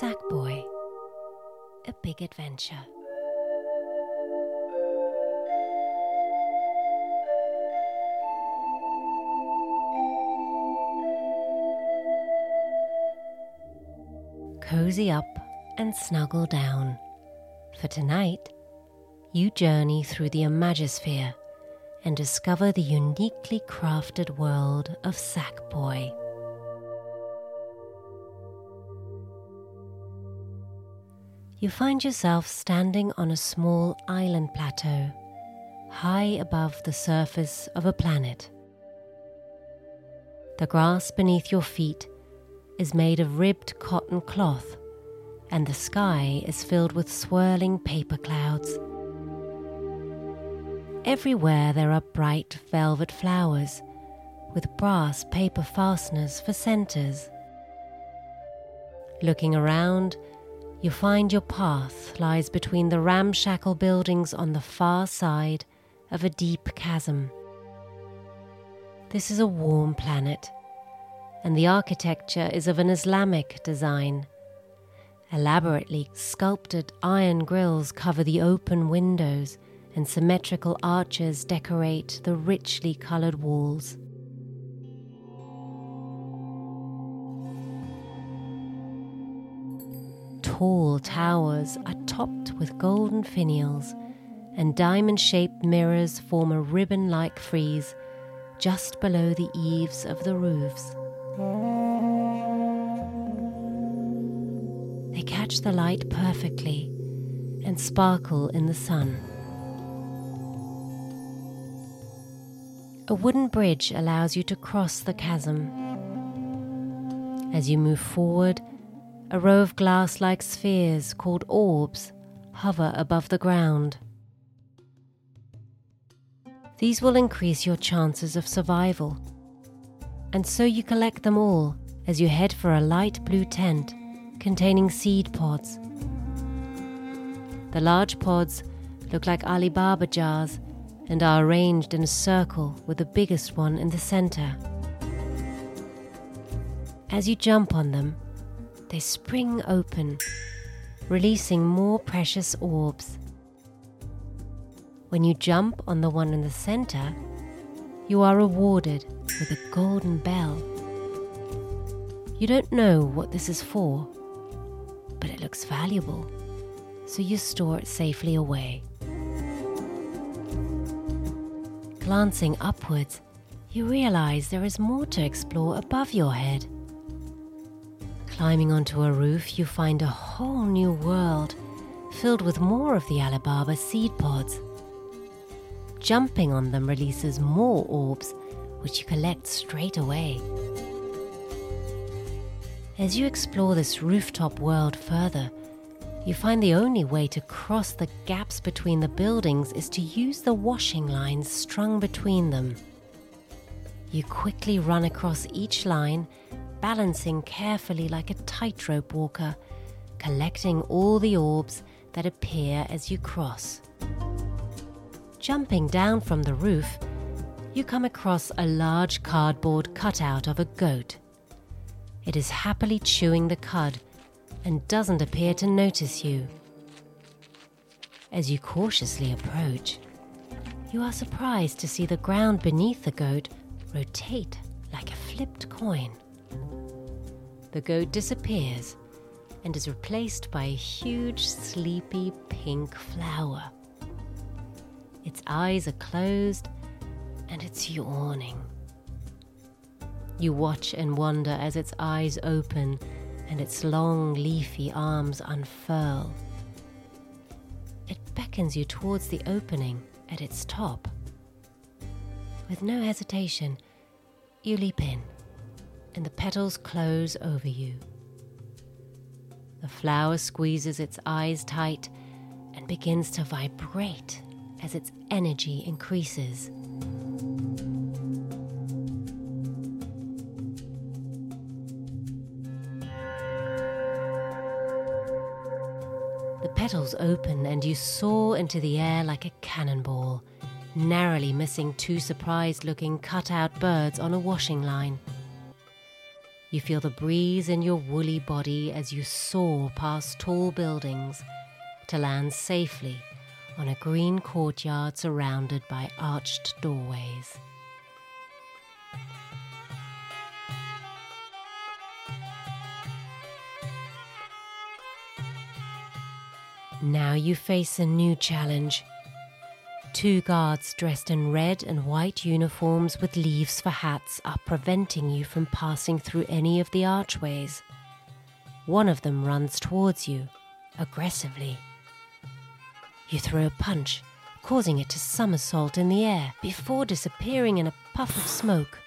Sackboy A Big Adventure. Cozy up and snuggle down. For tonight, you journey through the Imagisphere and discover the uniquely crafted world of Sackboy. You find yourself standing on a small island plateau, high above the surface of a planet. The grass beneath your feet is made of ribbed cotton cloth, and the sky is filled with swirling paper clouds. Everywhere there are bright velvet flowers with brass paper fasteners for centers. Looking around, you find your path lies between the ramshackle buildings on the far side of a deep chasm. This is a warm planet, and the architecture is of an Islamic design. Elaborately sculpted iron grills cover the open windows, and symmetrical arches decorate the richly colored walls. Tall towers are topped with golden finials, and diamond shaped mirrors form a ribbon like frieze just below the eaves of the roofs. They catch the light perfectly and sparkle in the sun. A wooden bridge allows you to cross the chasm. As you move forward, a row of glass like spheres called orbs hover above the ground. These will increase your chances of survival, and so you collect them all as you head for a light blue tent containing seed pods. The large pods look like Ali Baba jars and are arranged in a circle with the biggest one in the center. As you jump on them, they spring open, releasing more precious orbs. When you jump on the one in the center, you are rewarded with a golden bell. You don't know what this is for, but it looks valuable, so you store it safely away. Glancing upwards, you realize there is more to explore above your head. Climbing onto a roof, you find a whole new world filled with more of the Ali Baba seed pods. Jumping on them releases more orbs, which you collect straight away. As you explore this rooftop world further, you find the only way to cross the gaps between the buildings is to use the washing lines strung between them. You quickly run across each line, balancing carefully like a tightrope walker, collecting all the orbs that appear as you cross. Jumping down from the roof, you come across a large cardboard cutout of a goat. It is happily chewing the cud and doesn't appear to notice you. As you cautiously approach, you are surprised to see the ground beneath the goat rotate like a flipped coin. The goat disappears and is replaced by a huge, sleepy pink flower. Its eyes are closed and it's yawning. You watch and wonder as its eyes open and its long, leafy arms unfurl. It beckons you towards the opening at its top. With no hesitation, you leap in, and the petals close over you. The flower squeezes its eyes tight and begins to vibrate as its energy increases. The petals open and you soar into the air like a cannonball, narrowly missing two surprised looking cut out birds on a washing line. You feel the breeze in your woolly body as you soar past tall buildings to land safely on a green courtyard surrounded by arched doorways. Now you face a new challenge. Two guards dressed in red and white uniforms with leaves for hats are preventing you from passing through any of the archways. One of them runs towards you, aggressively. You throw a punch, causing it to somersault in the air before disappearing in a puff of smoke.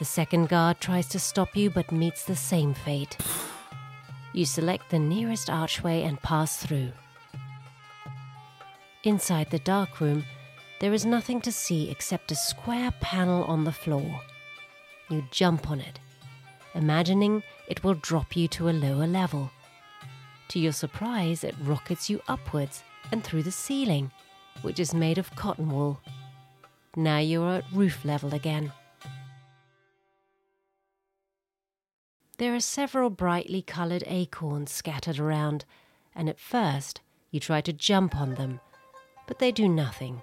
The second guard tries to stop you but meets the same fate. You select the nearest archway and pass through. Inside the dark room, there is nothing to see except a square panel on the floor. You jump on it, imagining it will drop you to a lower level. To your surprise, it rockets you upwards and through the ceiling, which is made of cotton wool. Now you are at roof level again. There are several brightly coloured acorns scattered around, and at first you try to jump on them, but they do nothing.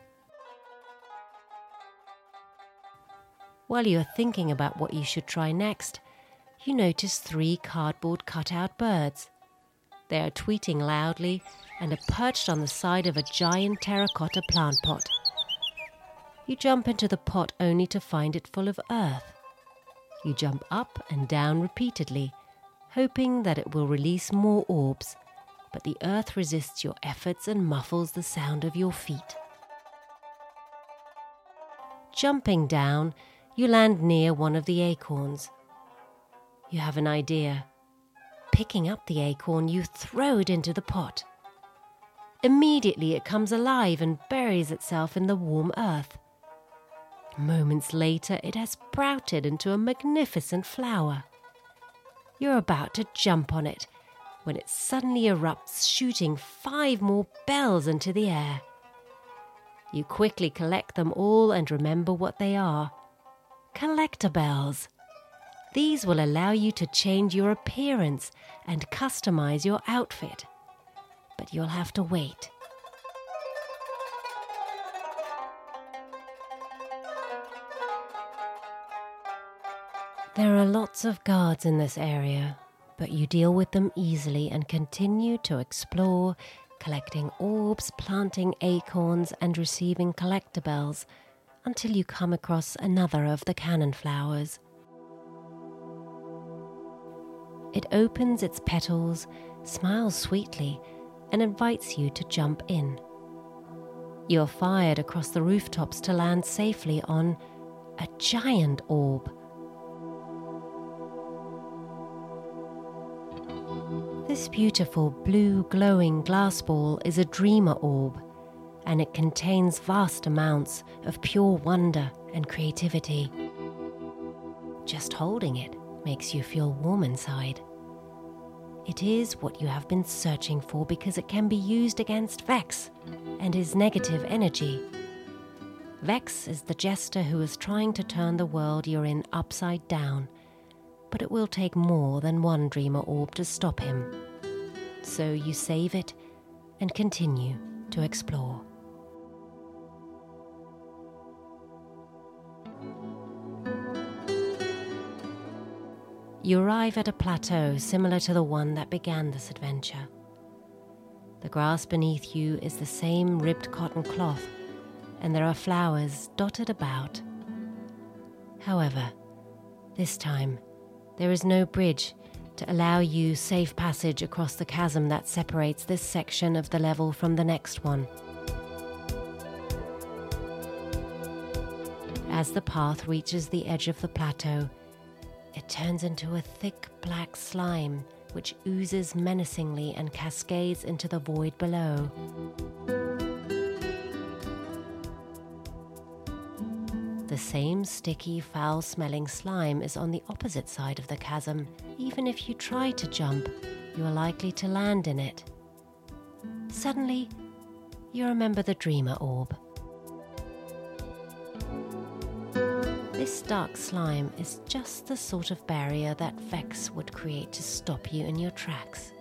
While you are thinking about what you should try next, you notice three cardboard cutout birds. They are tweeting loudly and are perched on the side of a giant terracotta plant pot. You jump into the pot only to find it full of earth. You jump up and down repeatedly, hoping that it will release more orbs, but the earth resists your efforts and muffles the sound of your feet. Jumping down, you land near one of the acorns. You have an idea. Picking up the acorn, you throw it into the pot. Immediately it comes alive and buries itself in the warm earth. Moments later, it has sprouted into a magnificent flower. You're about to jump on it when it suddenly erupts, shooting five more bells into the air. You quickly collect them all and remember what they are collector bells. These will allow you to change your appearance and customize your outfit. But you'll have to wait. There are lots of guards in this area, but you deal with them easily and continue to explore, collecting orbs, planting acorns, and receiving collector bells until you come across another of the cannon flowers. It opens its petals, smiles sweetly, and invites you to jump in. You are fired across the rooftops to land safely on a giant orb This beautiful blue glowing glass ball is a dreamer orb, and it contains vast amounts of pure wonder and creativity. Just holding it makes you feel warm inside. It is what you have been searching for because it can be used against Vex and his negative energy. Vex is the jester who is trying to turn the world you're in upside down but it will take more than one dreamer orb to stop him. So you save it and continue to explore. You arrive at a plateau similar to the one that began this adventure. The grass beneath you is the same ribbed cotton cloth, and there are flowers dotted about. However, this time there is no bridge to allow you safe passage across the chasm that separates this section of the level from the next one. As the path reaches the edge of the plateau, it turns into a thick black slime which oozes menacingly and cascades into the void below. Same sticky, foul smelling slime is on the opposite side of the chasm. Even if you try to jump, you are likely to land in it. Suddenly, you remember the Dreamer Orb. This dark slime is just the sort of barrier that Vex would create to stop you in your tracks.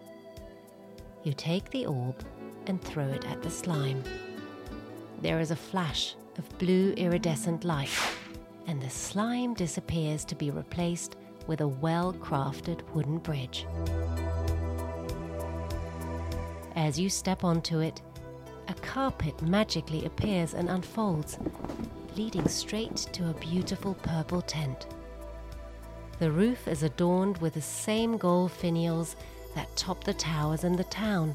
You take the orb and throw it at the slime. There is a flash of blue iridescent light, and the slime disappears to be replaced with a well crafted wooden bridge. As you step onto it, a carpet magically appears and unfolds, leading straight to a beautiful purple tent. The roof is adorned with the same gold finials that top the towers in the town,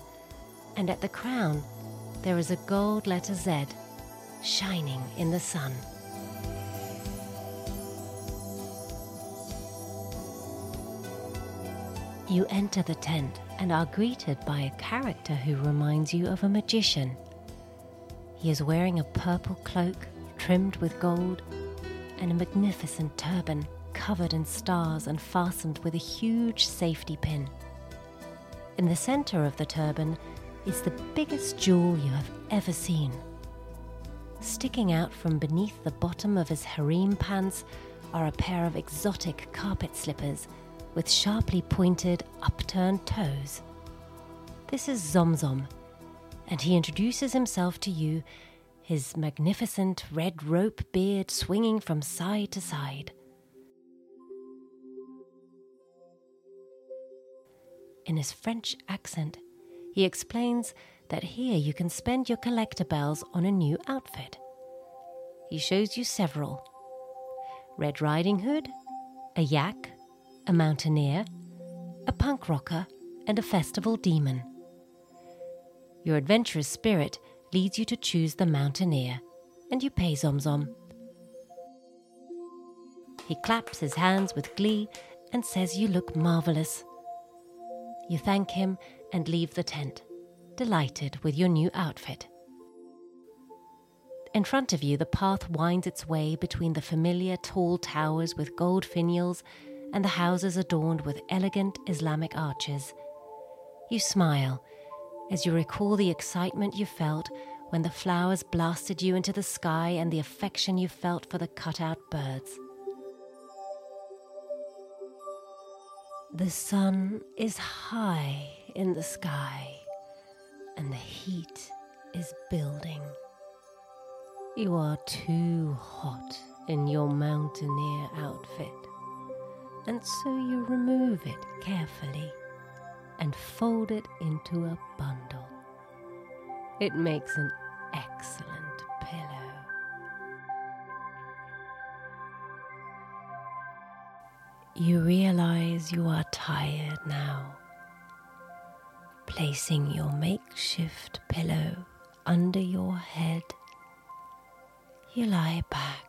and at the crown there is a gold letter Z shining in the sun. You enter the tent and are greeted by a character who reminds you of a magician. He is wearing a purple cloak trimmed with gold and a magnificent turban covered in stars and fastened with a huge safety pin. In the center of the turban is the biggest jewel you have ever seen. Sticking out from beneath the bottom of his harem pants are a pair of exotic carpet slippers with sharply pointed, upturned toes. This is Zomzom, and he introduces himself to you, his magnificent red rope beard swinging from side to side. In his French accent, he explains that here you can spend your collector bells on a new outfit. He shows you several Red Riding Hood, a yak, a mountaineer, a punk rocker, and a festival demon. Your adventurous spirit leads you to choose the mountaineer, and you pay Zomzom. He claps his hands with glee and says you look marvelous. You thank him and leave the tent, delighted with your new outfit. In front of you, the path winds its way between the familiar tall towers with gold finials and the houses adorned with elegant Islamic arches. You smile as you recall the excitement you felt when the flowers blasted you into the sky and the affection you felt for the cut-out birds. The sun is high in the sky, and the heat is building. You are too hot in your mountaineer outfit and so you remove it carefully and fold it into a bundle. It makes an excellent pillow. You realize you are tired now. Placing your makeshift pillow under your head, you lie back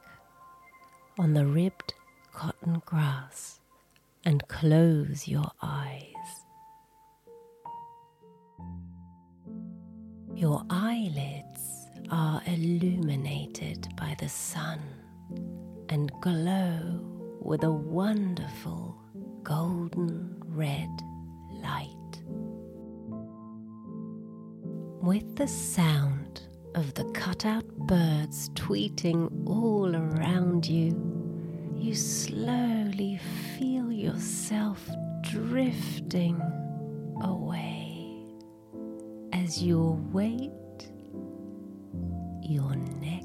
on the ribbed cotton grass and close your eyes. Your eyelids are illuminated by the sun and glow with a wonderful golden red light. With the sound of the cutout birds tweeting all around you, you slowly feel yourself drifting away as you await your adventure.